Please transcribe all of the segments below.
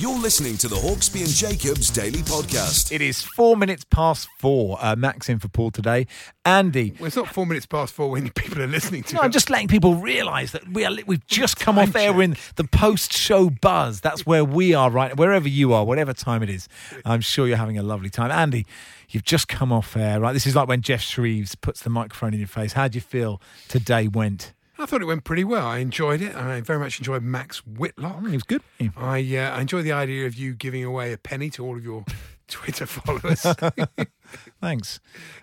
You're listening to the Hawksbee and Jacobs Daily Podcast. It is four minutes past four. Uh, Max in for Paul today. Andy. Well, it's not four minutes past four when people are listening to No, it. I'm just letting people realise that we are. We've just come off air. We're in the post-show buzz. That's where we are right. Wherever you are, whatever time it is, I'm sure you're having a lovely time. Andy, you've just come off air. Right. This is like when Geoff Shreeves puts the microphone in your face. How do you feel today went? I thought it went pretty well. I enjoyed it. I very much enjoyed Max Whitlock. He was good. I uh, I enjoy the idea of you giving away a penny to all of your Twitter followers. Thanks.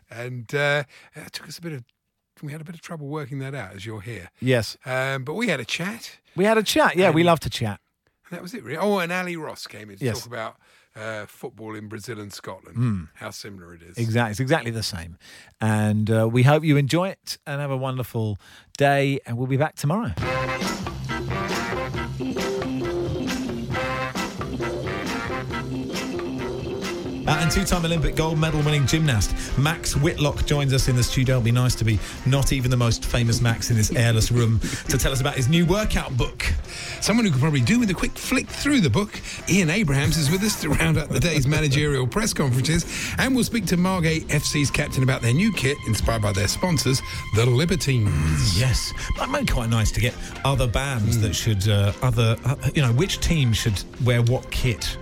and uh, it took us a bit of we had a bit of trouble working that out as you're here. Yes. Um, but we had a chat. We had a chat. Yeah, we love to chat. And that was it, really. Oh, and Ali Ross came in to Yes. talk about uh, football in Brazil and Scotland, Mm. how similar it is. Exactly, it's exactly the same. And uh, we hope you enjoy it and have a wonderful day. And we'll be back tomorrow. Uh, and two-time Olympic gold medal winning gymnast Max Whitlock joins us in the studio. It'll be nice to be not even the most famous Max in this airless room to tell us about his new workout book. Someone who could probably do with a quick flick through the book, Ian Abrahams is with us to round up the day's managerial press conferences, and we'll speak to Margate FC's captain about their new kit, inspired by their sponsors, the Libertines. Yes, that might be quite nice to get other bands that should, uh, other, uh, you know, which team should wear what kit.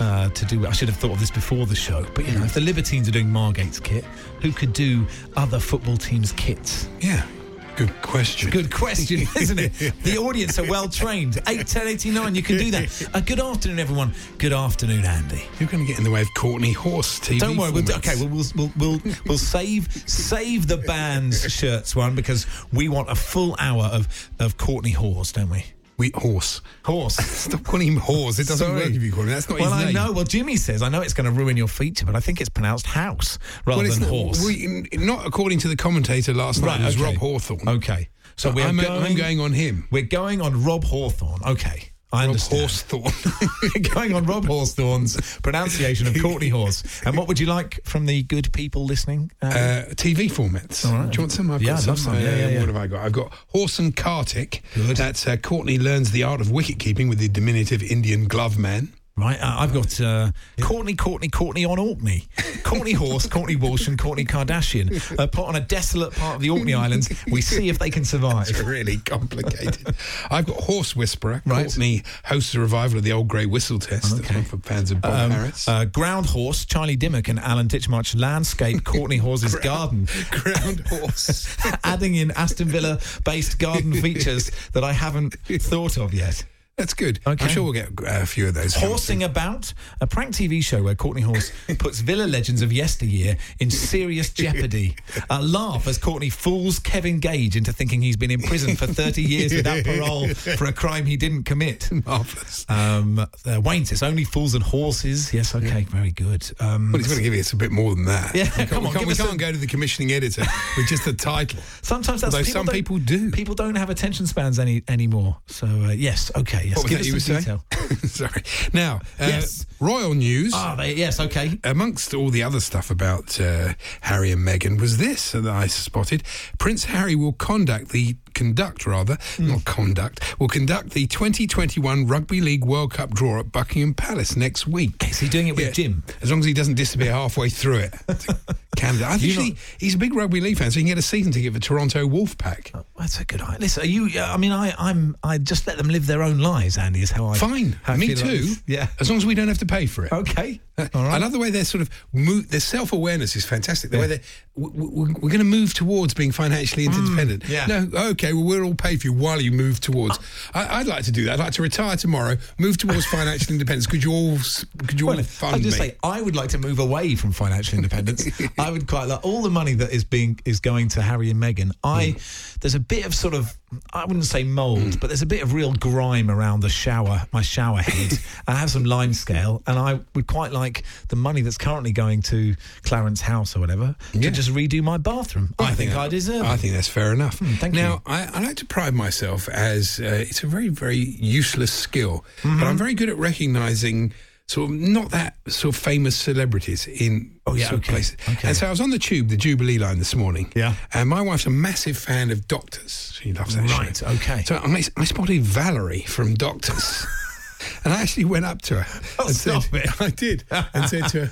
Uh, to do, I should have thought of this before the show. But you know, if the Libertines are doing Margate's kit, who could do other football teams' kits? Yeah, good question. Good question, isn't it? The audience are well trained. Eight ten eighty nine. You can do that. Uh, good afternoon, everyone. Good afternoon, Andy. You're going to get in the way of Courtney Horse TV. Don't worry. We'll, do- okay, well, we'll we'll we'll we'll save save the band's shirts one because we want a full hour of of Courtney Horse, don't we? We horse. Horse. Stop calling him horse. It doesn't Sorry. work if you call him. That's not well, his I know. Well, Jimmy says I know it's going to ruin your feature, but I think it's pronounced house rather Well, than not, horse. We, not according to the commentator last night. Right, It was okay. Rob Hawthorne. Okay. So uh, we're I'm, uh, going, I'm going on him. We're going on Rob Hawthorne. Okay. I Rob understand. Horsethorne. going on Rob Hawthorne's pronunciation of Courtney Horse. And what would you like from the good people listening? Uh, Uh, TV formats. All right. Do you want some? I've Yeah, got some. love some. Yeah, Uh, yeah, yeah. What have I got? I've got Horse and Karthik. Good. That's uh, Courtney learns the art of wicket keeping with the diminutive Indian glove man. Right. Uh, I've got uh, Courtney, Courtney, Courtney on Orkney. Courtney Horse, Courtney Walsh, and Kourtney Kardashian uh, put on a desolate part of the Orkney Islands. We see if they can survive. It's really complicated. I've got Horse Whisperer. Right. Courtney hosts a revival of the old grey whistle test. Okay. for fans of Bob Um, Harris. uh, ground horse, Charlie Dimmock and Alan Titchmarsh landscape Courtney Horse's garden. Ground horse. Adding in Aston Villa based garden features that I haven't thought of yet. That's good. Okay. I'm sure we'll get uh, a few of those. Horsing About, a prank TV show where Courtney Horse puts Villa legends of yesteryear in serious jeopardy. A laugh as Courtney fools Kevin Gage into thinking he's been in prison for 30 years without parole for a crime he didn't commit. Marvellous. Um, uh, Wayne says, only fools and horses. Yes, okay, very good. Um, Well, he's going to give us a bit more than that. Yeah, we come we on, can't, we can't go to the commissioning editor with just the title. Sometimes that's Although people some people do. People don't have attention spans any anymore. So uh, yes, okay, yes. What was that you were saying? Sorry. Now, uh, Yes. royal news. Ah, they, yes, okay. Amongst all the other stuff about uh, Harry and Meghan was this that I spotted. Prince Harry will conduct the conduct rather, Hmm. not conduct, will conduct the 2021 Rugby League World Cup draw at Buckingham Palace next week. Is he doing it with Jim? As long as he doesn't disappear halfway through it. Canada. I think he, he's a big rugby league fan, so he can get a season ticket for Toronto Wolfpack. Oh, That's a good idea. Listen, are you? I mean, I, I'm. I just let them live their own lives. Andy is how I. Fine, how me too. this. Yeah. as long as we don't have to pay for it. Okay. Uh, All right. I love the way they're sort of mo- their self awareness is fantastic. The Yeah. way they we're, we're going to move towards being financially independent. Mm, yeah. No, okay, well we'll all pay for you while you move towards. I, I'd like to do that. I'd like to retire tomorrow, move towards financial independence. Could you all could you all fund I'll just me? say I would like to move away from financial independence. I would quite like all the money that is being is going to Harry and Meghan. I hmm. there's a bit of sort of I wouldn't say mould, but there's a bit of real grime around the shower, my shower head. I have some lime scale, and I would quite like the money that's currently going to Clarence House or whatever Yeah. to just redo my bathroom. I, think, I deserve. I it. think that's fair enough. thank now, you. I, I like to pride myself as uh, it's a very, very useless skill, Mm-hmm. but I'm very good at recognising sort of not that sort of famous celebrities in Oh, yeah, sort of okay, places. okay. And so I was on the tube, the Jubilee line this morning. Yeah. And my wife's a massive fan of Doctors. She loves that Right, show. okay. So I, I spotted Valerie from Doctors. and I actually went up to her Oh, and said, it. I did, and said to her,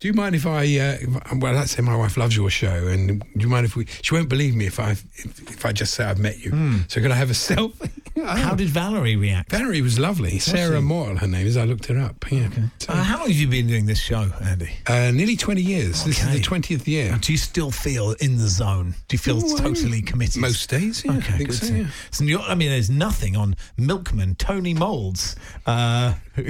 "Do you mind if I? Uh, well, let's say my wife loves your show, and do you mind if we? She won't believe me if I if, if I just say I've met you. Hmm. So could I have a selfie? How did Valerie react? Valerie was lovely. Sarah she? Her name is. I looked her up. Yeah. So, Uh, how long have you been doing this show, Andy? uh, nearly twenty years. This is Okay. the twentieth year. Do you still feel in the zone? Do you feel Oh, totally committed? Most days, yeah, Okay, I think good. so, yeah. So I mean, there's nothing on Milkman Tony Molds, uh, who,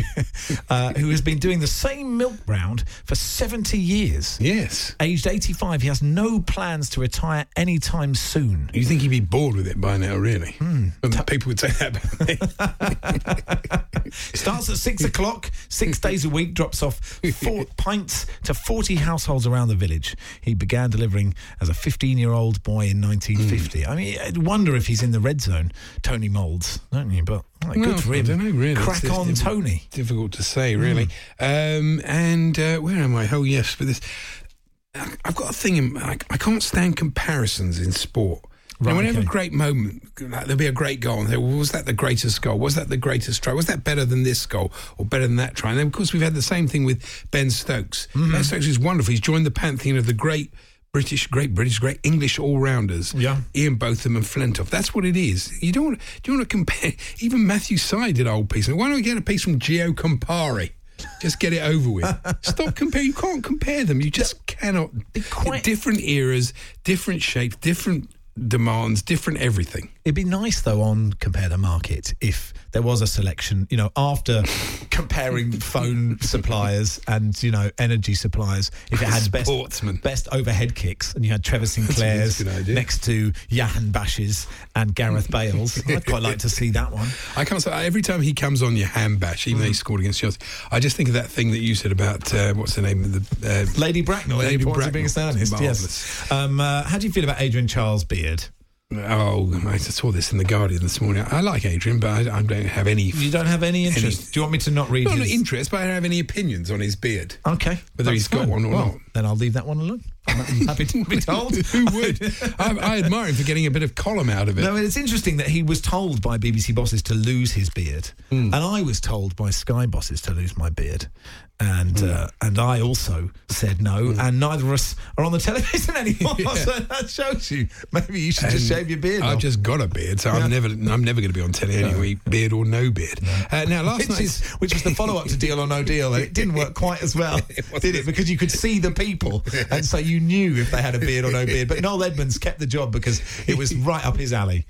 uh, who has been doing the same milk round for 70 years. Yes. Aged 85, he has no plans to retire anytime soon. You think he'd be bored with it by now, really? Hmm. And People would say that about me. Starts at six o'clock, six days a week, drops off four pints to 40 households around the village. He began delivering as a 15 year old boy in 1950. I mean, I wonder if he's in the red zone, Tony Molds, don't you? But Well, good for him. I don't know, really. Crack It's- it's on, difficult- Tony. Difficult to say, really. Um, and uh, where am I? Oh, yes, but this. I've got a thing in. I, I can't stand comparisons in sport. Right, Now, whenever okay. a great moment, like, there'll be a great goal, and say, well, was that the greatest goal? Was that the greatest try? Was that better than this goal or better than that try? And then, of course, we've had the same thing with Ben Stokes. Mm-hmm. Ben Stokes is wonderful. He's joined the pantheon of the great British, great British, great English all rounders. Yeah. Ian Botham and Flintoff. That's what it is. You don't want. Do you want to compare? Even Matthew Syed did an old piece. Why don't we get a piece from Gio Campari? Just get it over with. Stop comparing. You can't compare them. You just cannot. quite- Different eras, different shapes, different demands, different everything. It'd be nice though on compare the market if there was a selection, you know, after comparing phone suppliers and you know energy suppliers, if it had best Sportsman. best overhead kicks and you had Trevor Sinclair's a good idea. next to Jahan Bash's and Gareth Bales, I'd quite like to see that one. I can't say every time he comes on your hand bash, even though he scored against Chelsea, I just think of that thing that you said about uh, what's the name of the uh, Lady Bracknell, Lady Bracknell, being a yes. Um, uh, how do you feel about Adrian Chiles' beard? Oh, I saw this in the Guardian this morning. I like Adrian, but I, I don't have any. You don't have any interest. Do you want me to not read Not his? interest, but I don't have any opinions on his beard. Okay. Whether that's he's got fine. one or Well, not. Then I'll leave that one alone. I'm happy to be told. Who would? I, I admire him for getting a bit of column out of it. No, it's interesting that he was told by BBC bosses to lose his beard, Hmm. and I was told by Sky bosses to lose my beard, and Hmm. uh, and I also said no, and neither of us are on the television anymore. So that shows you. Maybe you should just shave your beard. I've off. just got a beard, so I'm never, I'm never going to be on telly anyway, beard or no beard. Uh, now, last which, night, which was the follow-up to Deal or No Deal, and it didn't work quite as well, did it? Because you could see the people, and so you knew if they had a beard or no beard. But Noel Edmonds kept the job because it was right up his alley.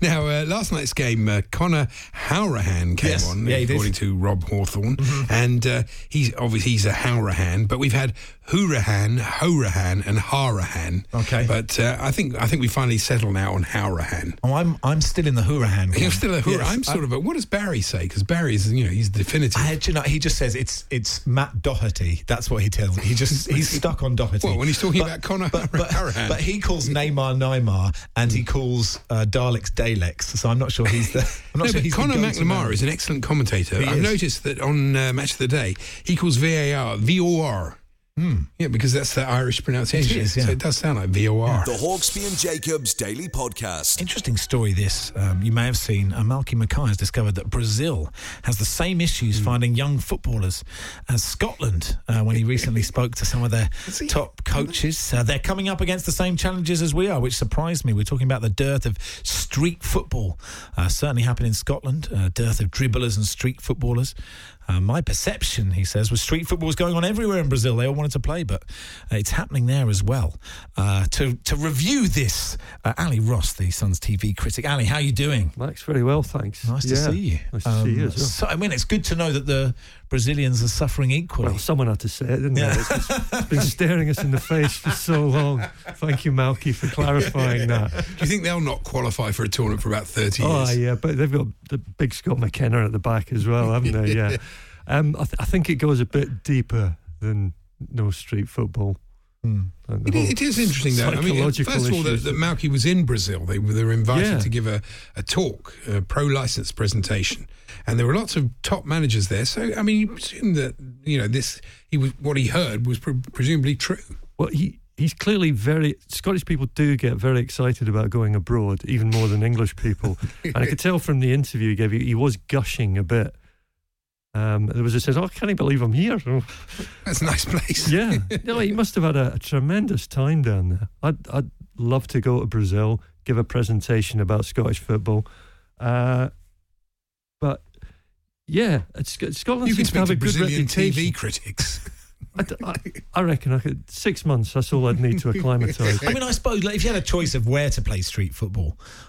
now uh, last night's game, uh, Connor Howrahan came Yes. on, Yeah. Mm-hmm. according to Rob Hawthorne, and uh, he's obviously he's a Howrahan, but we've had Hourahan, Horahan, and Harahan. Okay. but uh, I think I think we finally settled now on Howrahan. Oh, I'm I'm still in the Hourahan. You're still a Houra. Yes. I'm sort of a. What does Barry say? Because Barry's, you know, he's definitive. I, you know, he just says it's it's Matt Doherty. That's what he tells me. He just he's stuck on Doherty. Well, when he's talking about Conor but, but, Harahan. but he calls Neymar Neymar and he calls uh, Daleks Daleks. So I'm not sure he's the. I'm not no, sure but he's go-to McNamara is an excellent commentator. He I've is. noticed that on uh, Match of the Day, he calls VAR VOR. Yeah, because that's the Irish pronunciation. It is, yeah. So it does sound like VOR. The Hawksbee and Jacobs Daily Podcast. Interesting story. This um, you may have seen. Uh, Malky Mackay has discovered that Brazil has the same issues finding young footballers as Scotland. Uh, when he recently spoke to some of their top coaches, uh, they're coming up against the same challenges as we are, which surprised me. We're talking about the dearth of street football. Uh, certainly happened in Scotland. Uh, dearth of dribblers and street footballers. Uh, my perception, he says, was street football was going on everywhere in Brazil. They all wanted to play, but uh, it's happening there as well. Uh, to to review this, uh, Ali Ross, the Sun's TV critic. Ali, how are you doing? Max, very well, thanks. Nice to see you. Nice to see you Um, as well. So, I mean, it's good to know that the Brazilians are suffering equally. Well, someone had to say it, didn't Yeah. they? It's, just- it's been staring us in the face for so long. Thank you, Malky, for clarifying that. Do you think they'll not qualify for a tournament for about 30 Oh, years? Oh, yeah, but they've got the big Scott McKenna at the back as well, haven't they? Yeah. Um, I, th- I think it goes a bit deeper than no street football. Hmm. It, it is interesting, though. I mean, first of all, that, that Malky was in Brazil. They, were- they were invited Yeah. to give a, a talk, a pro license presentation. And there were lots of top managers there. So, I mean, you presume that, you know, this, he was, what he heard was pre- presumably true. Well, he he's clearly very Scottish people do get very excited about going abroad, even more than English people. and I could tell from the interview he gave, he, he was gushing a bit. Um, there was a says, "Oh, I can't believe I'm here." Oh, That's a nice place. yeah, no, he must have had a, a tremendous time down there. I'd I'd love to go to Brazil, give a presentation about Scottish football, uh, but yeah, it's, Scotland You could seems to have to a good Brazilian reputation. TV critics. I, d- I- I reckon I could six months. That's all I'd need to acclimatise. I mean, I suppose like, if you had a choice of where to play street football, y-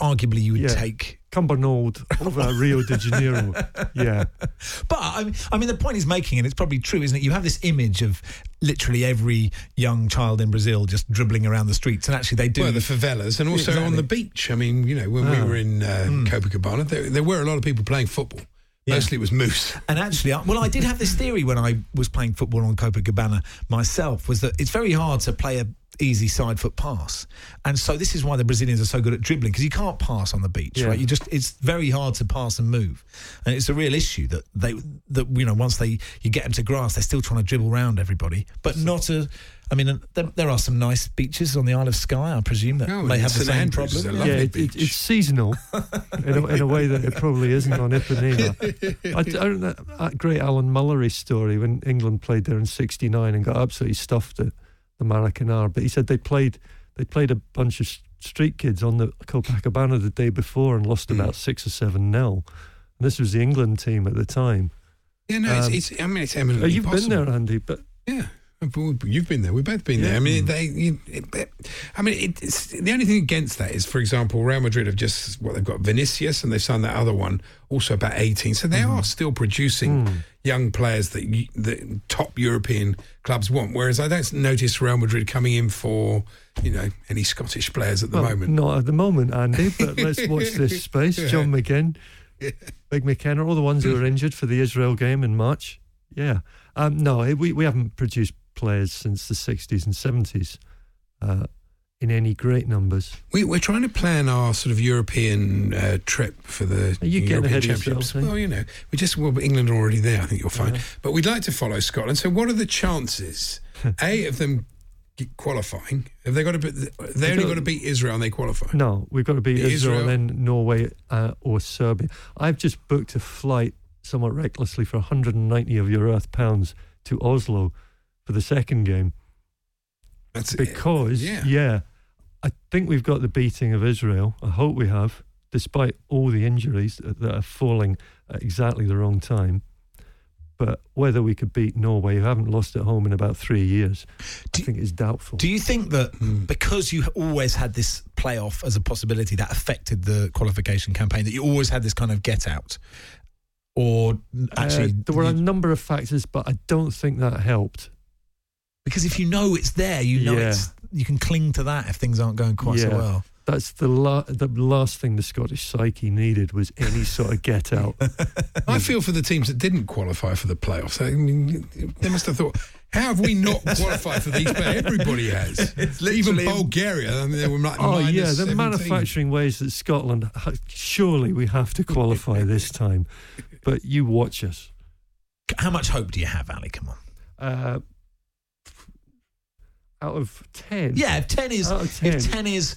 arguably you would Yeah. take. Cumbernauld over Rio de Janeiro. Yeah. But I mean, I mean, the point he's making, and it's probably true, isn't it? You have this image of literally every young child in Brazil just dribbling around the streets, and actually they do. Well, the favelas and also Exactly. on the beach. I mean, you know, when we Ah. were in uh, Copacabana, there, there were a lot of people playing football. Yeah. Mostly it was moose. And actually, well, I did have this theory when I was playing football on Copacabana myself, was that it's very hard to play a easy side foot pass, and so this is why the Brazilians are so good at dribbling because you can't pass on the beach, Yeah. right? You just it's very hard to pass and move, and it's a real issue that they that you know once they you get them to grass, they're still trying to dribble around everybody, but not a. I mean, there, there are some nice beaches on the Isle of Skye, I presume that Oh, may have the St same Andrews problem. a Yeah. yeah, it, it, it's seasonal in a, in a way that it probably isn't on Ipanema. I, I don't know, that great Alan Mullery story when England played there in '69 and got absolutely stuffed at the Maracanã. But he said they played they played a bunch of street kids on the Copacabana the day before and lost about six or seven nil. And this was the England team at the time. Yeah, no, Um, it's, it's, I mean, it's Oh, eminently you've possible. been there, Andy, but Yeah. You've been there. We've both been there. I mean, they. You, it, I mean, it, it's the only thing against that is, for example, Real Madrid have just what they've got Vinicius, and they've signed that other one, also about eighteen. So they Mm-hmm. are still producing Hmm. young players that you, the top European clubs want. Whereas I don't notice Real Madrid coming in for you know any Scottish players at the well, moment. not at the moment, Andy. But let's watch this space. John McGinn, Big McKenna, all the ones who were injured for the Israel game in March. Yeah, um, no, we we haven't produced players since the '60s and '70s uh, in any great numbers. We, we're trying to plan our sort of European uh, trip for the Are you getting European Championships. yourself, eh? Well, you know, we just well, England are already there. I think you'll find, but we'd like to follow Scotland. So, what are the chances? a of them qualifying. Have they got to? Be, they only got- got to beat Israel and they qualify. No, we've got to beat Israel. Israel, and then Norway uh, or Serbia. I've just booked a flight somewhat recklessly for 190 of your Earth pounds to Oslo for the second game. That's because yeah. yeah. I think we've got the beating of Israel. I hope we have, despite all the injuries that are falling at exactly the wrong time. But whether we could beat Norway, who haven't lost at home in about three years, Do- I think is doubtful. Do you think that because you always had this playoff as a possibility that affected the qualification campaign, that you always had this kind of get out? Or actually, uh, there were a number of factors, but I don't think that helped. Because if you know it's there, you know Yeah. it's you can cling to that if things aren't going quite so well. That's the la- the last thing the Scottish psyche needed was any sort of get out. I feel for the teams that didn't qualify for the playoffs. I mean, they must have thought, how have we not qualified for these? But everybody has. Even Bulgaria. I mean, they were like Oh minus yeah, the 17. manufacturing ways that Scotland. Surely we have to qualify this time, but you watch us. How much hope do you have, Ali? Come on. Uh, out of ten. Yeah, if ten is Out of 10. if 10. is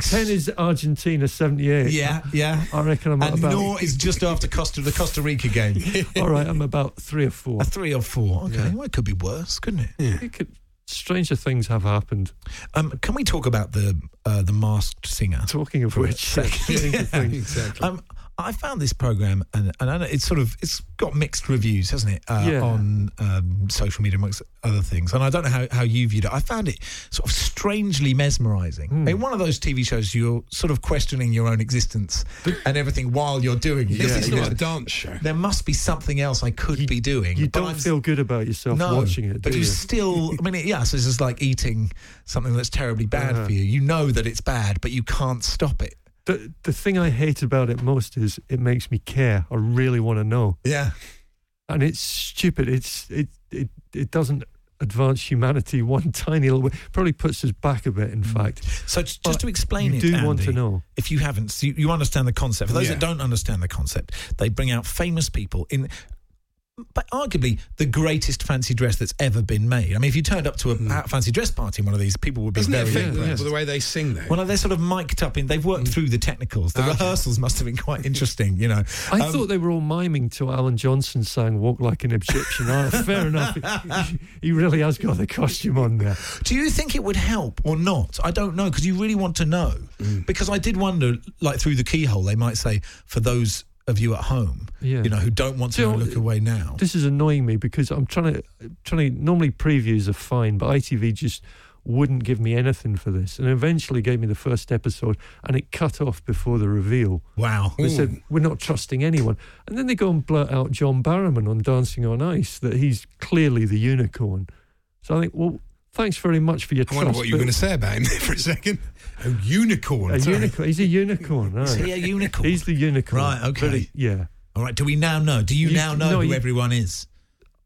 ten is Argentina seventy-eight. yeah yeah. I reckon I'm at and about. Nor is just after Costa the Costa Rica game. all right, I'm about three or four. A three or four. Okay, well, it could be worse, couldn't it? It could, stranger things have happened. Um, can we talk about the uh, the masked singer? Talking of For a which, stranger Yeah. things. Exactly. Um, I found this program, and, and I know it's sort of it's got mixed reviews, hasn't it, uh, Yeah. on um, social media amongst other things. And I don't know how, how you viewed it. I found it sort of strangely mesmerising. In one of those TV shows, you're sort of questioning your own existence and everything while you're doing it. It's thinking, not a dance show. there must be something else I could be doing. You don't I'm- feel good about yourself no, watching it, but you? you still. I mean, it- yeah. So it's just like eating something that's terribly bad Uh-huh. for you. You know that it's bad, but you can't stop it. The the thing I hate about it most is it makes me care. I really want to know, Yeah. and it's stupid. It's it it it doesn't advance humanity one tiny little bit. Probably puts us back a bit. In mm. fact, So j- But just to explain you it, do want to know. if you haven't, so you, you understand the concept. For those Yeah. that don't understand the concept, they bring out famous people in. But arguably the greatest fancy dress that's ever been made. I mean, if you turned up to a a fancy dress party in one of these, people would be Doesn't it very affect yeah, them, impressed. the way they sing, though? Well, they're sort of mic'd up in. They've worked through the technicals. The Okay. rehearsals must have been quite interesting, you know. I Um, thought they were all miming to Alan Johnson sang "Walk Like an Egyptian." Ah, fair enough. He, he really has got the costume on there. Do you think it would help or not? I don't know because you really want to know. Mm. Because I did wonder, like through the keyhole, they might say for those of you at home, Yeah. you know, who don't want to Do you know, know, look away now. This is annoying me because I'm trying to trying to. Normally previews are fine, but ITV just wouldn't give me anything for this, and eventually gave me the first episode, and it cut off before the reveal. Wow. They said we're not trusting anyone, and then they go and blurt out John Barrowman on Dancing on Ice that he's clearly the unicorn. So I think, well, thanks very much for your I trust. wonder what you were going to say about him there for a second. A unicorn. A unicorn. He's a unicorn. Is he a unicorn? He's the unicorn. Right, okay. Yeah. All right. Do we now know? Do you, You- now know no, who you- everyone is?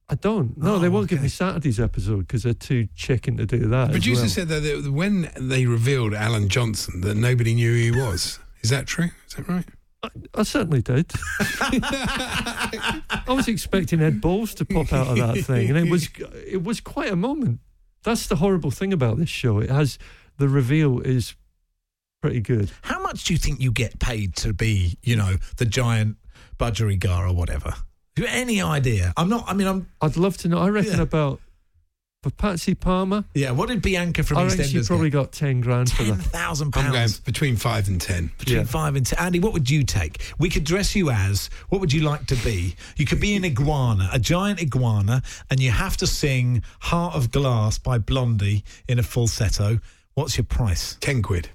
I don't. No, Oh, they won't give me Saturday's episode because they're too chicken to do that. The producer well. said that when they revealed Alan Johnson, that nobody knew who he was. Is that true? Is that right? I certainly did. I was expecting Ed Balls to pop out of that thing, and it was it was quite a moment. That's the horrible thing about this show. It has the reveal is pretty good. How much do you think you get paid to be, you know, the giant budgerigar or whatever? Have you any idea? I'm not. I mean, I'm. I'd love to know. I reckon Yeah. about for Patsy Palmer. Yeah. What did Bianca from I reckon she probably get? got ten grand for Ten that. thousand I'm going pounds. between five and ten. Between Yeah. five and ten. Andy, what would you take? We could dress you as. What would you like to be? You could be an iguana, a giant iguana, and you have to sing "Heart of Glass" by Blondie in a falsetto. What's your price? Ten quid.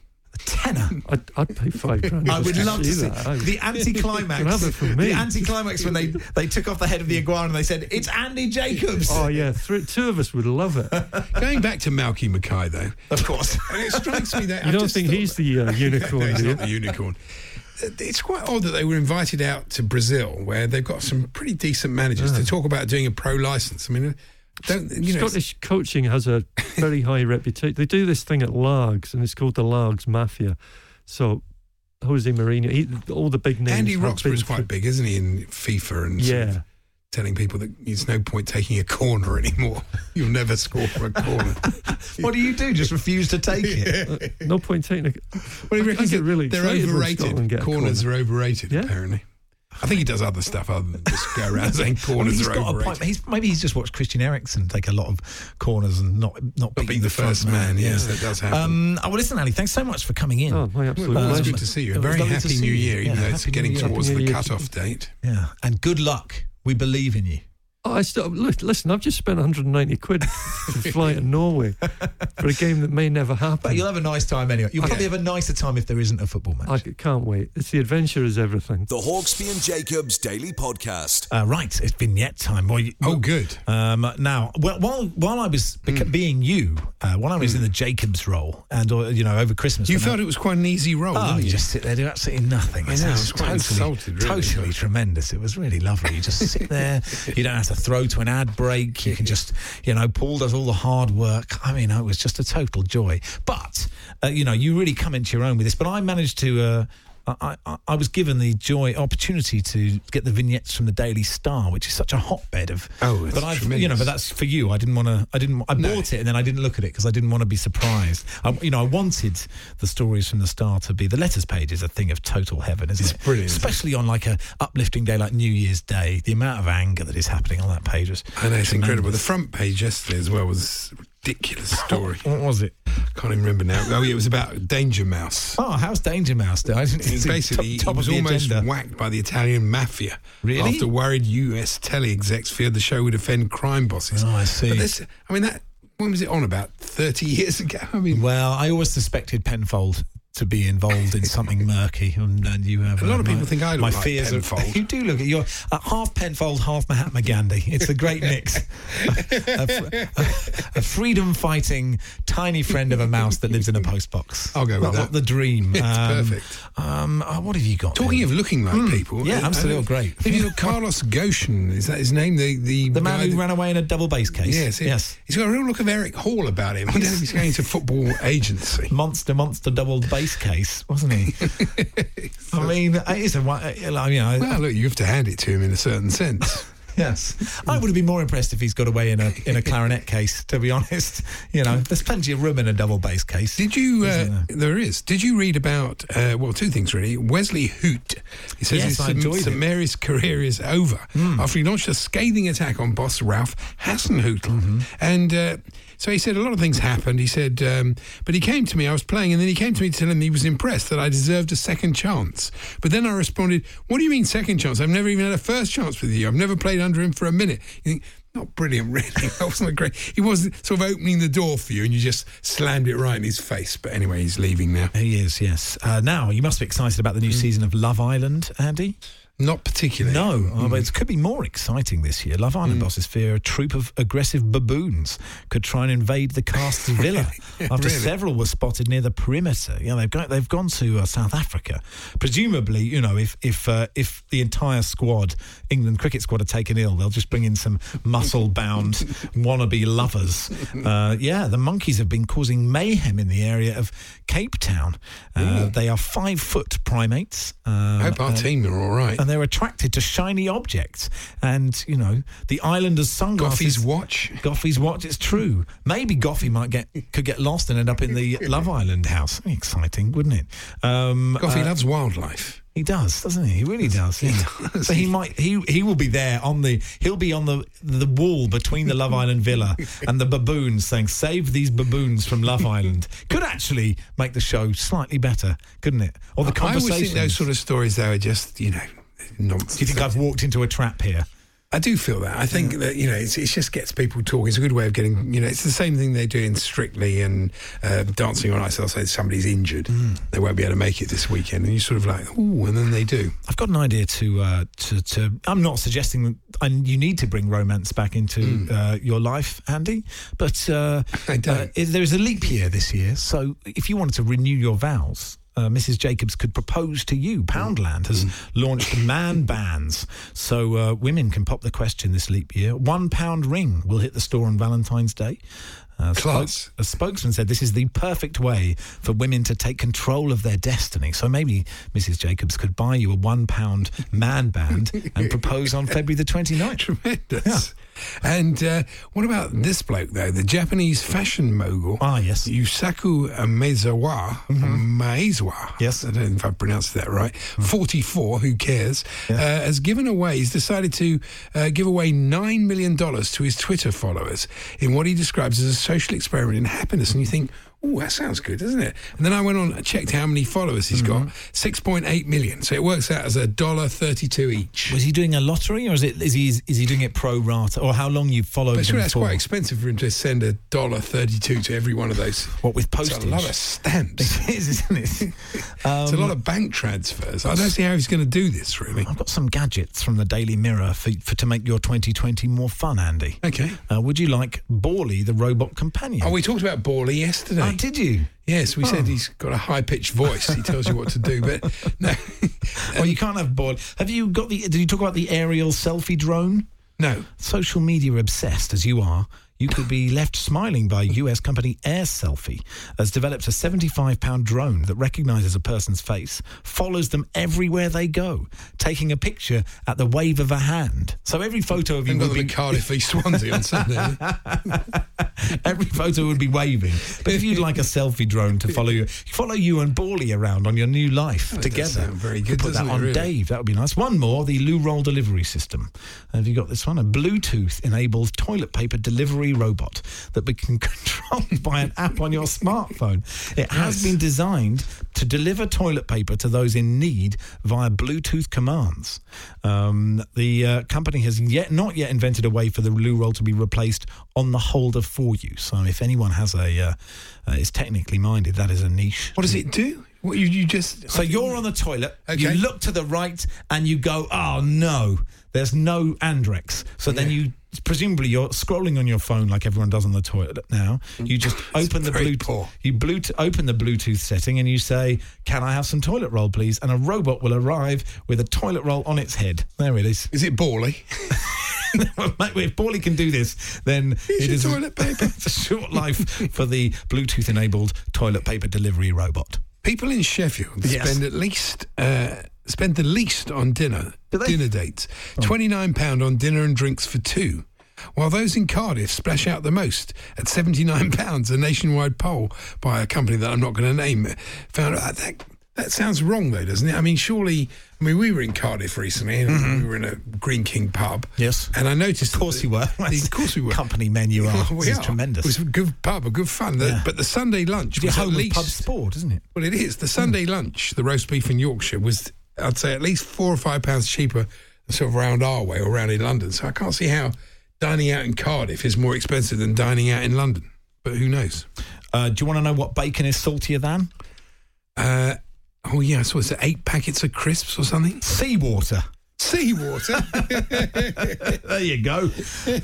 A tenner. I'd, I'd pay five grand. I just would love to see that. The anticlimax. You can have it from me. The anticlimax when they they took off the head of the iguana and they said, "It's Andy Jacobs." Oh yeah, three, two of us would love it. Going back to Malky Mackay, though, Of course. and it strikes me that You I don't think thought- he's the uh, unicorn, No, he's not the unicorn. It's quite odd that they were invited out to Brazil, where they've got some pretty decent managers to talk about doing a pro license. I mean, don't you know? Scottish coaching has a very high reputation. They do this thing at Largs, and it's called the Largs Mafia. So Jose Mourinho, he, all the big names. Andy Roxburgh is quite big, isn't he, in FIFA and sort of Yeah, telling people that there's no point taking a corner anymore. You'll never score for a corner. what do you do? Just refuse to take it? Uh, no point taking a. Well, he I- really they're overrated. Corners corner. are overrated, Yeah. apparently. I think he does other stuff other than just go around saying Well, corners he's are got a overrated. point. He's, maybe he's just watched Christian Eriksen take a lot of corners and not not, Not being being the front first man, yes, that does happen. Um, oh, well, listen, Ali, thanks so much for coming in. Oh, my absolute Well, it's pleasure. good to see you. A very happy new year, even Yeah, though it's getting Year. towards the New Year. cut-off date. Yeah, and good luck. We believe in you. Oh, I still look, listen. I've just spent 190 quid to fly to Norway for a game that may never happen. But you'll have a nice time anyway. You'll probably have a nicer time if there isn't a football match. I can't wait. It's the adventure is everything. The Hawksbee and Jacobs Daily Podcast. Uh, right, it's vignette time. Well, you- Oh, good. Um, now, well, while while I was beca- being you, uh, while I was in the Jacobs role, and or, you know over Christmas, You felt I, it was quite an easy role, Oh, didn't you you? just sit there, do absolutely nothing. I know, I was quite insulted, really. totally tremendous. It was really lovely. You just sit there. You don't have to throw to an ad break. You can just, you know, Paul does all the hard work. I mean, it was just a total joy. But, uh, you know, you really come into your own with this. But I managed to. Uh, I, I, I was given the joy opportunity to get the vignettes from the Daily Star, which is such a hotbed of. Oh, it's but I, you know, but that's for you. I didn't want to. I didn't. I No. bought it and then I didn't look at it because I didn't want to be surprised. I, you know, I wanted the stories from the Star to be the letters page is a thing of total heaven, isn't It's it? brilliant, especially on like a uplifting day like New Year's Day. The amount of anger that is happening on that page was. I know it's incredible. The front page yesterday as well was ridiculous story. What was it? I Can't even remember now. Oh, yeah, it was about Danger Mouse. Oh, how's Danger Mouse? doing? I didn't He basically, top, top he was almost agenda. whacked by the Italian mafia. Really? After worried US tele execs feared the show would offend crime bosses. Oh, I see. But this, I mean, that when was it on? About 30 years ago? I mean, Well, I always suspected Penfold to be involved in something murky, and, and you have A lot uh, of people my- think I look my like fears Penfold. Are, you do look. You're uh, half Penfold, half Mahatma Gandhi. It's a great mix. a, fr- a freedom-fighting tiny friend of a mouse that lives in a postbox. I'll go with Not- that. not The dream. It's Um, perfect. Um, uh, what have you got? Talking there? of looking like people, yeah, uh, absolutely uh, great. Have you got Carlos Goshen? Is that his name? The the, the man who that- ran away in a double bass case. Yes, he- yes. He's got a real look of Eric Hall about him. I don't if he's going into football agency. monster, monster double bass case, wasn't he? I mean, it is a. wa- You know, Well, look, you have to hand it to him in a certain sense. Yes, I would have been more impressed if he's got away in a in a clarinet case. To be honest, you know, there's plenty of room in a double bass case. Did you? Isn't Uh, there is. Did you read about? Uh, well, two things really. Wesley Hoedt. He says Yes, his I St. enjoyed St. it. Mary's career is over after he launched a scathing attack on boss Ralph Hasenhüttl. Mm-hmm. And uh, so he said a lot of things happened. He said, um, but he came to me. I was playing, and then he came to me to tell him he was impressed that I deserved a second chance. But then I responded, "What do you mean second chance? I've never even had a first chance with you. I've never played under him for a minute." You think. Not brilliant, really. That wasn't great. He wasn't sort of opening the door for you, and you just slammed it right in his face. But anyway, he's leaving now. He is, yes. Uh, now you must be excited about the new season of Love Island, Andy. Not particularly. No, oh, but it could be more exciting this year. Love Island bosses fear a troop of aggressive baboons could try and invade the cast's villa after Really? several were spotted near the perimeter. You know, they've gone, they've gone to uh, South Africa. Presumably, you know, if if uh, if the entire squad, England cricket squad, are taken ill, they'll just bring in some muscle-bound wannabe lovers. Uh, yeah, the monkeys have been causing mayhem in the area of Cape Town. Uh, they are five-foot primates. Um, I hope our team are all right. And they're attracted to shiny objects. And you know, the islanders' sunglasses. Goughie's watch. Goughie's watch. It's true. Maybe Goughie might get could get lost and end up in the Love Island house. Exciting, wouldn't it? Um, Goughie uh, loves wildlife. he does, doesn't he? He really does. Yeah. does. So he might he he will be there on the he'll be on the the wall between the Love Island villa and the baboons saying save these baboons from Love Island. Could actually make the show slightly better, couldn't it? Or the conversation. I always think those sort of stories, though, are just you know nonsense. Do you think I've walked into a trap here? I do feel that. I think that you know it's, it just gets people talking. It's a good way of getting you know. It's the same thing they do in Strictly and uh, Dancing on Ice. They'll say somebody's injured, Hmm. they won't be able to make it this weekend, and you sort of like, ooh, and then they do. I've got an idea to uh, to to. I'm not suggesting that and you need to bring romance back into uh, your life, Andy. But uh, uh, there is a leap year this year, so if you wanted to renew your vows. Uh, Mrs. Jacobs could propose to you. Poundland has launched man bands, so uh, women can pop the question this leap year. One pound ring will hit the store on Valentine's Day. Uh, Class. a spokesman said this is the perfect way for women to take control of their destiny. So maybe Mrs. Jacobs could buy you a one pound man band and propose on February the 29th. Tremendous. And uh, what about this bloke though? The Japanese fashion mogul. Ah, yes. Yusaku Maezawa. Maezawa. Yes. I don't know if I pronounced that right. 44, who cares, uh, has given away, he's decided to uh, give away $9 million to his Twitter followers in what he describes as a social experiment in happiness. And you think, oh, that sounds good, doesn't it? And then I went on and checked how many followers he's got 6.8 million. So it works out as a dollar 32 each. Was he doing a lottery, or is it is he is he doing it pro rata, or how long you've followed But him sure, that's for? quite expensive for him to send a dollar thirty-two to every one of those. What with It's postage? a lot of stamps. It is, isn't it? it's a lot of bank transfers. I don't see how he's going to do this. Really. I've got some gadgets from the Daily Mirror for, for to make your 2020 more fun, Andy. Okay. Uh, would you like Borley, the robot companion? Oh, we talked about Borley yesterday. Oh, did you? Yes, we said oh. he's got a high-pitched voice. He tells you what to do, but no, well, you can't have Borley. Have you got the? Did you talk about the aerial selfie drone? no. Social media obsessed as you are, you could be left smiling by US company Air Selfie has developed a 75 pound drone that recognizes a person's face, follows them everywhere they go, taking a picture at the wave of a hand. So every photo of you would be Cardiff East Swansea on Sunday. Every photo would be waving. But if you'd like a selfie drone to follow you, follow you and Borley around on your new life Oh, together. very good, Put that on really? Dave. That would be nice. One more, the Loo Roll delivery system. Have you got this one? A Bluetooth-enabled toilet paper delivery robot that we can control by an app on your smartphone. It has been designed to deliver toilet paper to those in need via Bluetooth commands. Um, the uh, company has yet not yet invented a way for the loo roll to be replaced on the holder for you. So if anyone has a uh, uh, is technically minded, that is a niche. What does it do? What you, you just. So you're on the toilet, you look to the right, and you go, "Oh no, there's no Andrex." So then you presumably you're scrolling on your phone like everyone does on the toilet now. You just open the Bluetooth, poor. you Bluetooth, open the Bluetooth setting, and you say, "Can I have some toilet roll, please?" And a robot will arrive with a toilet roll on its head. There it is. Is it Borley? If Borley can do this, then Here's it toilet paper. it's a short life for the Bluetooth-enabled toilet paper delivery robot. People in Sheffield Yes. spend at least uh, spend the least on dinner? Oh. dinner dates. Twenty nine pound on dinner and drinks for two. While those in Cardiff splash out the most at seventy nine pounds, a nationwide poll by a company that I'm not going to name found out that that sounds wrong though, doesn't it? I mean, surely. I mean, we were in Cardiff recently, and we were in a Greene King pub. Mm-hmm. Yes. and I noticed. Of course that you were. the- of course we were. Company men you are. we this is are. tremendous. It was a good pub, a good fun. The- Yeah. But the Sunday lunch It's was at home of least pub sport, isn't it? well, it is. The Sunday lunch, the roast beef in Yorkshire, was, I'd say, at least four or five pounds cheaper than sort of around our way or around in London. So I can't see how dining out in Cardiff is more expensive than dining out in London. But who knows? Uh, do you want to know what bacon is saltier than? Uh, oh, yeah. So it's eight packets of crisps or something? Seawater. Seawater. There you go.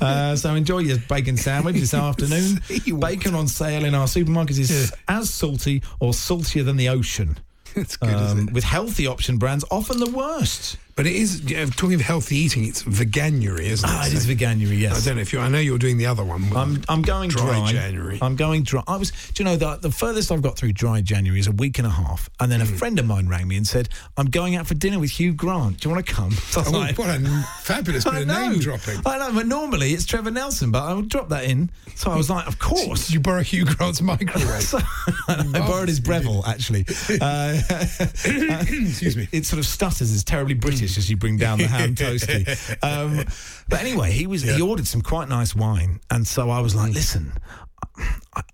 Uh, so enjoy your bacon sandwich this afternoon. Seawater. Bacon on sale in our supermarkets is as salty or saltier than the ocean. That's good, Um, isn't it? with healthy option brands, often the worst. But it is, talking of healthy eating, it's veganuary, isn't it? Ah, it is So- veganuary, Yes. I don't know if you, I know you're doing the other one. I'm I'm going Dry dry. January. I'm going dry. I was, do you know, the, the furthest I've got through dry January is a week and a half, and then a Hmm. friend of mine rang me and said, "I'm going out for dinner with Hugh Grant. Do you want to come?" So I was Oh, like, what a fabulous bit of name dropping. I know, but normally it's Trevor Nelson, but I would drop that in. So I was like, of course. Did you borrow Hugh Grant's microwave? So- I borrowed his Breville, actually. Uh, Excuse me. It sort of stutters. It's terribly British as you bring down the ham toasty. Um, but anyway, he was he ordered some quite nice wine, and so I was like, listen.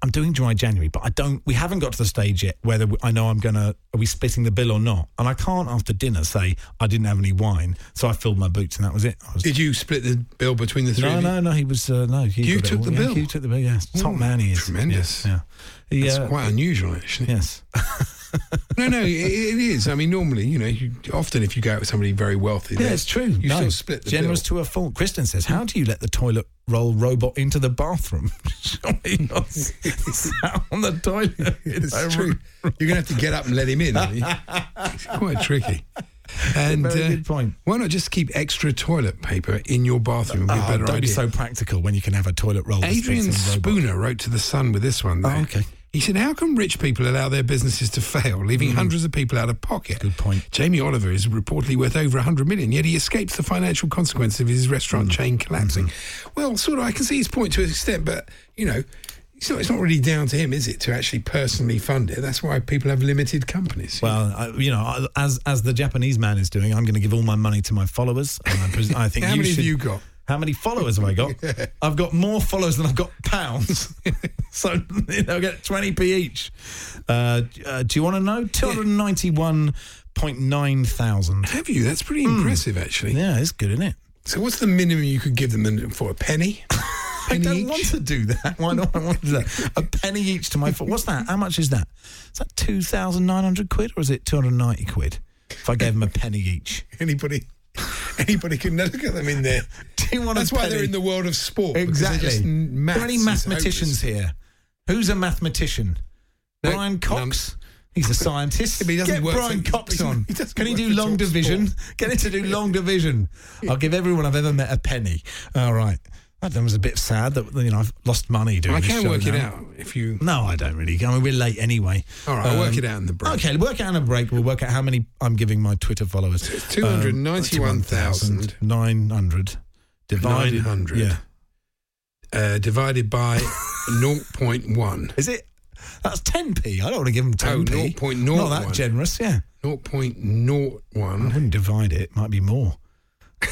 I'm doing dry January, but I don't. We haven't got to the stage yet whether I know I'm gonna. Are we splitting the bill or not? And I can't after dinner say I didn't have any wine, so I filled my boots and that was it. Was, Did you split the bill between the three no, you? no, no. He was uh, no. Got it took the Yeah, bill? You took the bill. Yes, top Ooh, man he is. tremendous. Yeah, yeah. He, That's uh, quite unusual, actually. Yes. No, no, it, it is. I mean, normally, you know, you, often if you go out with somebody very wealthy, Yeah, it's true. You no, still split the generous bill. to a fault. Kristen says, "How do you let the toilet roll robot into the bathroom? Surely not sat on the toilet. It's true. You're going to have to get up and let him in. aren't you? it's quite tricky. And uh, Very good point. why not just keep extra toilet paper in your bathroom? Would be Oh, better don't idea. be so practical when you can have a toilet roll. Adrian dispensing robot. Spooner wrote to the Sun with this one. Though. Oh, okay. He said, "How come rich people allow their businesses to fail, leaving mm. hundreds of people out of pocket?" Good point. Jamie Oliver is reportedly worth over 100 million, yet he escapes the financial consequences of his restaurant mm. chain collapsing. Mm-hmm. Well, sort of, I can see his point to an extent, but you know, it's not, it's not really down to him, is it, to actually personally fund it? That's why people have limited companies. Well, I, you know, as as the Japanese man is doing, I'm going to give all my money to my followers. And I, pres- I think How you many have you got? How many followers have I got? I've got more followers than I've got pounds. so you know, I get 20p each. Uh, uh, do you want to know? 291.9 thousand. have you? That's pretty Hmm. impressive, actually. Yeah, it's good, isn't it? So, what's the minimum you could give them for a penny? I don't each? want to do that. Why not? I want to do that. A penny each to my foot. What's that? How much is that? Is that 2,900 quid or is it 290 quid? If I gave them a penny each. Anybody, anybody can look at them in there. Do you want That's why penny? they're in the world of sport. Exactly. Are maths there any mathematicians here? Who's a mathematician? No, Brian Cox. He's a scientist. He doesn't Get work Brian for- Cox on. doesn't Can he do long division? Sport. Get him to do long division. I'll give everyone I've ever met a penny. All right. That was a bit sad that you know I've lost money doing I this can work it out if you. No, I don't really. I mean, we're late anyway. All right, I'll work Um, it out in the break. Okay, work out in a break. We'll work out how many I'm giving my Twitter followers. 291,000. 900 divided. 900. Yeah. Uh, divided by 0.1. Is it? That's 10p. I don't want to give them Oh, 10p. 0.01. Not that generous, yeah. I 0.01. wouldn't divide it. It might be more.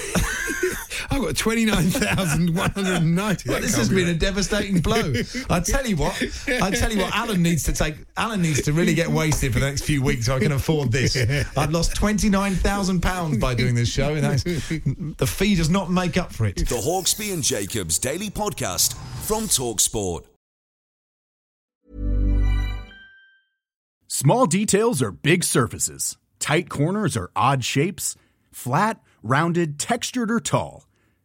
I've got 29,190. Well, this has be been a devastating blow. I tell you what, I tell you what, Alan needs to take. Alan needs to really get wasted for the next few weeks so I can afford this. I've lost twenty nine thousand pounds by doing this show, and that's, the fee does not make up for it. The Hawksbee and Jacobs Daily Podcast from Talksport. Small details are big surfaces. Tight corners are odd shapes. Flat, rounded, textured, or tall.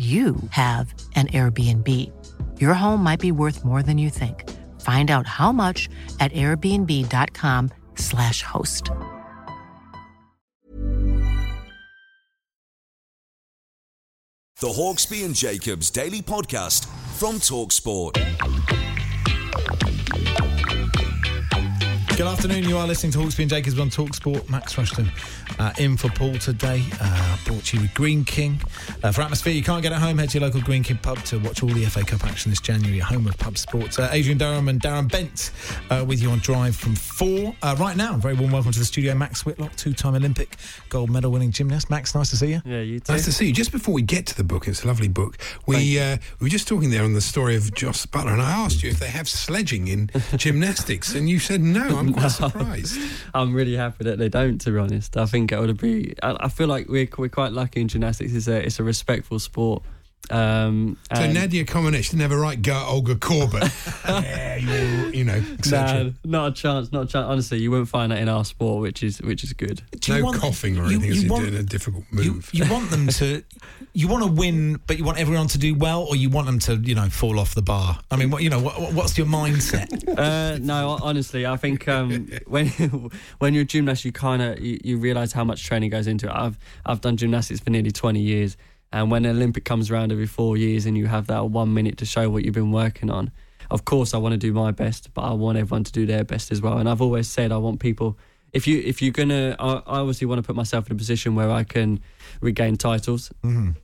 you have an Airbnb. Your home might be worth more than you think. Find out how much at airbnb.com/slash host. The Hawksbee and Jacobs Daily Podcast from Talksport. Good afternoon. You are listening to Hawksbee and Jacobs on Talksport. Max Rushton uh, in for Paul today. Uh, brought to you with Greene King. Uh, for atmosphere, you can't get at home. Head to your local Greene King pub to watch all the FA Cup action this January at home of Pub Sports. Uh, Adrian Durham and Darren Bent uh, with you on Drive from four. Uh, right now, very warm welcome to the studio. Max Whitlock, two-time Olympic gold medal winning gymnast. Max, nice to see you. Yeah, you too. Nice to see you. Just before we get to the book, it's a lovely book. We uh, we were just talking there on the story of Jos Buttler, and I asked you if they have sledging in gymnastics, and you said no. I'm quite surprised. I'm really happy that they don't. To be honest, I think it would be. I, I feel like we're we're quite lucky in gymnastics. It's a it's a respectful sport. Um, So Nadia Comaneci didn't have a right go at Olga Korbut. yeah, you're, you know, etc. Nah, not a chance. Not a chance. Honestly, you won't find that in our sport, which is which is good. Do No want- coughing or anything as you you're want- doing a difficult You, move. you want them to, you want to win, but you want everyone to do well, or you want them to, you know, fall off the bar. I mean, what you know, what, what's your mindset? Uh, no, honestly, I think um, when when you're a gymnast, you kind of you, you realize how much training goes into it. I've I've done gymnastics for nearly 20 years, and when the Olympic comes around every four years, and you have that one minute to show what you've been working on, of course I want to do my best, but I want everyone to do their best as well. And I've always said I want people. If you if you're gonna, I, I obviously want to put myself in a position where I can regain titles.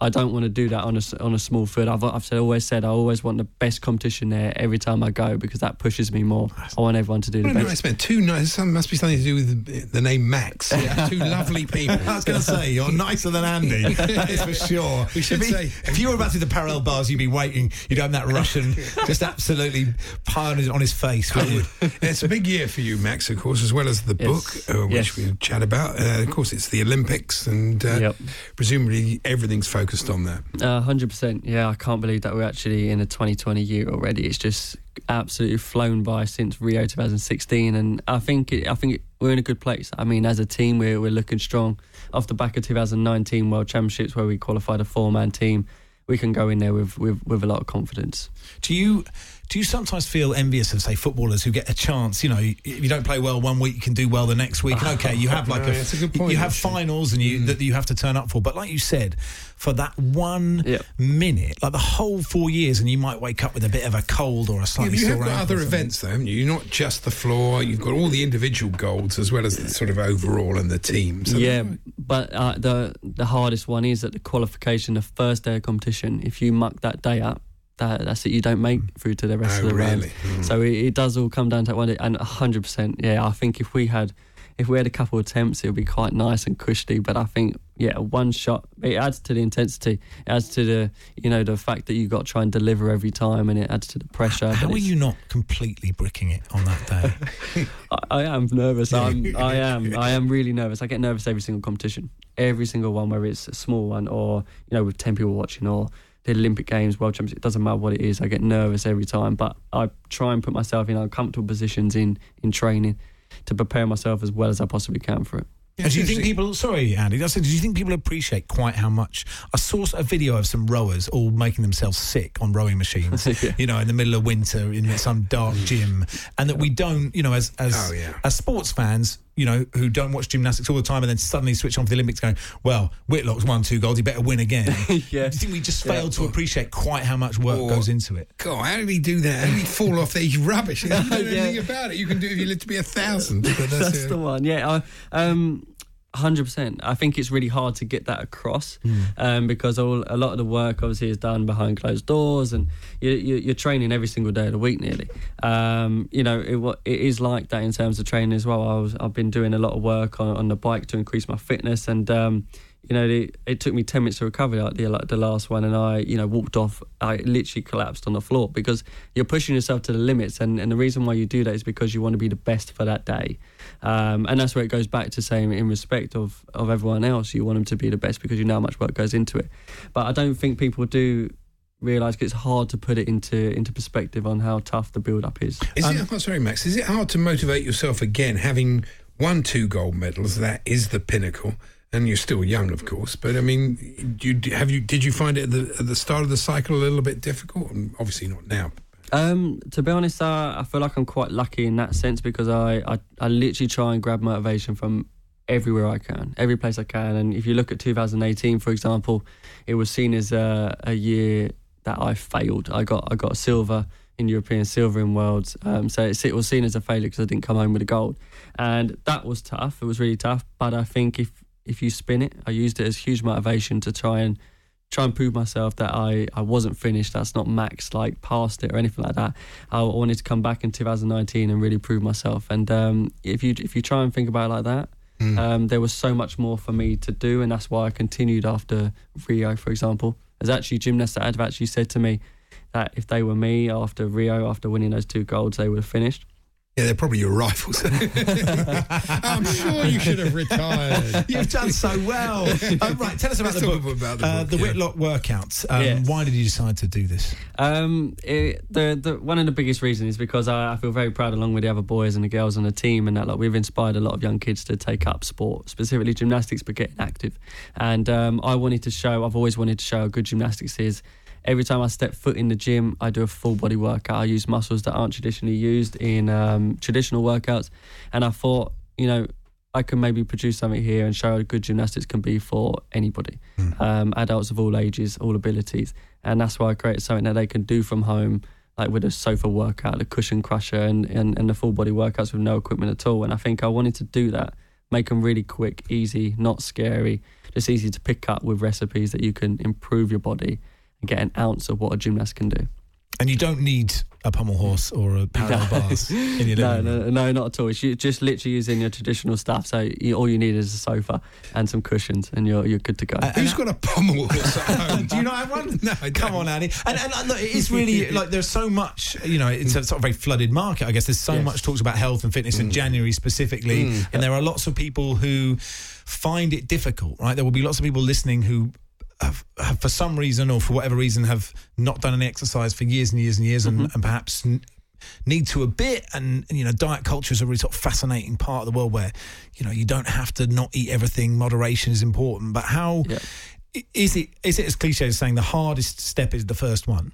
I don't want to do that on a s- on a small field. I've I've said, always said I always want the best competition there every time I go because that pushes me more. I want everyone to do the What a best. nice man. Two nice. Some must be something to do with the, the name Max. Yeah, two lovely people. I was going to say you're nicer than Andy. That is for sure. We should if, say- if you were about to do the parallel bars, you'd be waiting. You'd have that Russian just absolutely piling on his face. wouldn't you? It's a big year for you, Max, of course, as well as the book, uh, which Yes. we'll chat about. Uh, of course, it's the Olympics, and uh, Yep. Presumably everything's focused on that. Uh, Hundred percent. Yeah, I can't believe that we're actually in a 2020 year already. It's just absolutely flown by since Rio 2016, and I think it, I think it, we're in a good place. I mean, as a team, we're we're looking strong. Off the back of 2019 World Championships, where we qualified a four man team, we can go in there with, with with a lot of confidence. Do you do you sometimes feel envious of, say, footballers who get a chance? You know, if you don't play well one week, you can do well the next week. And okay, you have like No, a, it's a good point, you have actually. finals and you that you have to turn up for. But like you said, for that one minute, like the whole four years, and you might wake up with a bit of a cold or a Yeah, slightly but you have sore got other events, though, haven't you? You're not just the floor. You've got all the individual goals as well as the sort of overall and the team. So yeah, but uh, the the hardest one is at the qualification, the first day of competition. If you muck that day up, that, that's it. You don't make through to the rest Oh, of the rounds. really? Mm. So it, it does all come down to that one day. And hundred percent, yeah. I think if we had if we had a couple of attempts, it would be quite nice and cushy. But I think yeah, one shot it adds to the intensity. It adds to the you know the fact that you have got to try and deliver every time, and it adds to the pressure. How are you not completely bricking it on that day? I, I am nervous. I'm, I am. I am really nervous. I get nervous every single competition, every single one, whether it's a small one or you know with ten people watching or the Olympic Games, World Championships. It doesn't matter what it is. I get nervous every time, but I try and put myself in uncomfortable positions in in training to prepare myself as well as I possibly can for it. And do you think people? Sorry, Andy. I said, do you think people appreciate quite how much? I saw a video of some rowers all making themselves sick on rowing machines. You know, in the middle of winter in some dark gym, and that we don't. You know, as as Oh, yeah. as sports fans, you know, who don't watch gymnastics all the time and then suddenly switch on for the Olympics, going, well, Whitlock's won two gold. He better win again. yeah. Do you think we just Yeah. failed to appreciate quite how much work Or- goes into it? God, how did he do that? How did he fall off there? He's rubbish. You don't know Yeah. anything about it. You can do it if you live to be a thousand. That's, That's the one. Yeah. I, um, Hundred percent. I think it's really hard to get that across Hmm. um, because all, a lot of the work obviously is done behind closed doors, and you, you, you're training every single day of the week nearly. Um, you know, it, it is like that in terms of training as well. I was I've been doing a lot of work on, on the bike to increase my fitness, and um, you know, it, it took me ten minutes to recover like the like the last one, and I you know walked off. I literally collapsed on the floor because you're pushing yourself to the limits, and, and the reason why you do that is because you want to be the best for that day. Um, and that's where it goes back to saying, in respect of, of everyone else, you want them to be the best because you know how much work goes into it. But I don't think people do realise it's hard to put it into into perspective on how tough the build up is. Is it? I'm sorry, Max. Is it hard to motivate yourself again, having won two gold medals? That is the pinnacle, and you're still young, of course. But I mean, you, have you? Did you find it at the, at the start of the cycle a little bit difficult? And obviously not now. Um, to be honest, uh, I feel like I'm quite lucky in that sense because I, I, I literally try and grab motivation from everywhere I can, every place I can. And if you look at 2018, for example, it was seen as a, a year that I failed. I got I got silver in European, silver in Worlds. Um, so it was seen as a failure because I didn't come home with a gold, and that was tough. It was really tough. But I think if if you spin it, I used it as huge motivation to try and try and prove myself that I, I wasn't finished. That's not max like past it or anything like that. I wanted to come back in 2019 and really prove myself. And um, if you if you try and think about it like that, um, there was so much more for me to do, and that's why I continued after Rio, for example. There's actually gymnasts that have actually said to me that if they were me after Rio, after winning those two golds, they would have finished. Yeah, they're probably your rivals. I'm sure you should have retired. You've done so well. Uh, right, tell us about the book. about the uh, the yeah. Whitlock workouts. Um, Yes. Why did you decide to do this? Um, it, the the one of the biggest reasons is because I, I feel very proud, along with the other boys and the girls on the team, and that like we've inspired a lot of young kids to take up sport, specifically gymnastics, but getting active. And um, I wanted to show, I've always wanted to show how good gymnastics is. Every time I step foot in the gym, I do a full body workout. I use muscles that aren't traditionally used in um, traditional workouts, and I thought, you know, I can maybe produce something here and show how good gymnastics can be for anybody, um, adults of all ages, all abilities. And that's why I created something that they can do from home, like with a sofa workout, a cushion crusher, and, and, and the full body workouts with no equipment at all. And I think I wanted to do that, make them really quick, easy, not scary, just easy to pick up with recipes that you can improve your body and get an ounce of what a gymnast can do. And you don't need a pommel horse or a parallel bars in your No, living room. no, no, not at all. It's you just literally using your traditional stuff. So you, all you need is a sofa and some cushions, and you're you're good to go. Who's got a pommel horse at home? Do you not have one? No, Come on, Annie. And, and uh, look, it is really like there's so much. You know, it's a sort of very flooded market. I guess there's so Yes. much talks about health and fitness in January specifically, and there are lots of people who find it difficult. Right, there will be lots of people listening who. Have, have, for some reason or for whatever reason, have not done any exercise for years and years and years, and, mm-hmm. and perhaps n- need to a bit. And, and, you know, diet culture is a really sort of fascinating part of the world where, you know, you don't have to not eat everything. Moderation is important. But how yeah. is it is it as cliche as saying the hardest step is the first one?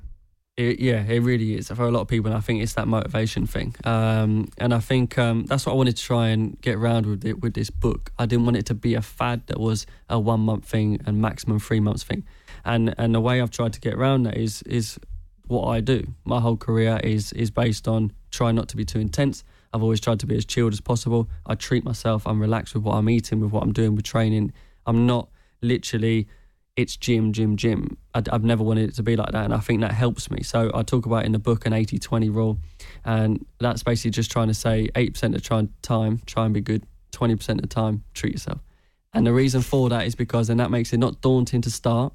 It, yeah, it really is for a lot of people. And I think it's that motivation thing. Um, and I think um, that's what I wanted to try and get around with it, with this book. I didn't want it to be a fad that was a one month thing and maximum three months thing. And and the way I've tried to get around that is is what I do. My whole career is is based on trying not to be too intense. I've always tried to be as chilled as possible. I treat myself. I'm relaxed with what I'm eating, with what I'm doing with training. I'm not literally it's gym, gym, gym. I, have never wanted it to be like that, and I think that helps me. So I talk about in the book an 80-20 rule, and that's basically just trying to say 8% of the time try and be good, 20% of the time treat yourself. And the reason for that is because then that makes it not daunting to start,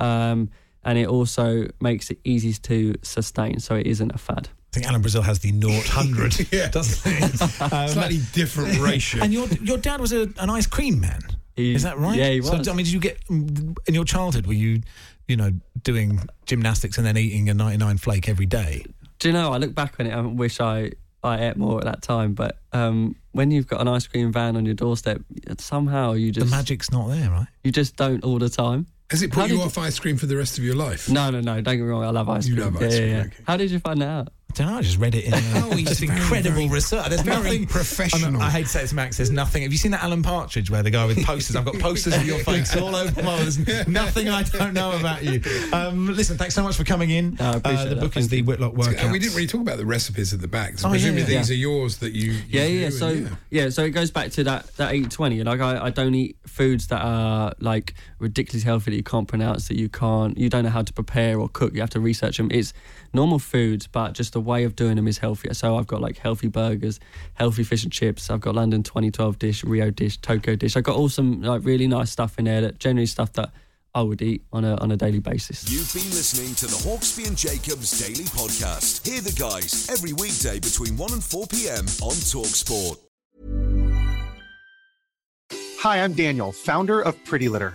um, and it also makes it easy to sustain. So it isn't a fad. I think Alan Brazil has the 0 yeah. doesn't he? Um, Slightly different ratio. And your your dad was a, an ice cream man. He, Is that right? Yeah, he was. So, I mean, did you get in your childhood? Were you, you know, doing gymnastics and then eating a ninety-nine flake every day? Do you know? I look back on it. I wish I I ate more at that time. But um, when you've got an ice cream van on your doorstep, somehow you just the magic's not there, right? You just don't all the time. Has it How put you did off ice cream for the rest of your life? No, no, no. Don't get me wrong. I love ice You cream. love ice yeah, cream, yeah. okay. How did you find out? I don't know. I just read it in. Oh, he's just incredible very- research. There's very nothing professional. I, I hate to say this, Max. There's nothing. Have you seen that Alan Partridge where the guy with posters? I've got posters of your face all over my. There's nothing I don't know about you. Um, listen, thanks so much for coming in. No, I appreciate uh, the that. book is Thank the. Whitlock Uh, Workout. we didn't really talk about the recipes at the back. So Oh, yeah, presumably yeah. these are yours that you. you Yeah, do yeah. and So yeah. so it goes back to that that 80-20. Like I, I don't eat foods that are like ridiculously healthy that you can't pronounce, that you can't, you don't know how to prepare or cook. You have to research them. It's normal foods, but just the way of doing them is healthier. So I've got like healthy burgers, healthy fish and chips. I've got London 2012 dish, Rio dish, Tokyo dish. I've got all some like really nice stuff in there that generally stuff that I would eat on a on a daily basis. You've been listening to the Hawksbee and Jacobs Daily Podcast. Hear the guys every weekday between 1 and 4 p.m. on Talksport. Hi, I'm Daniel, founder of Pretty Litter.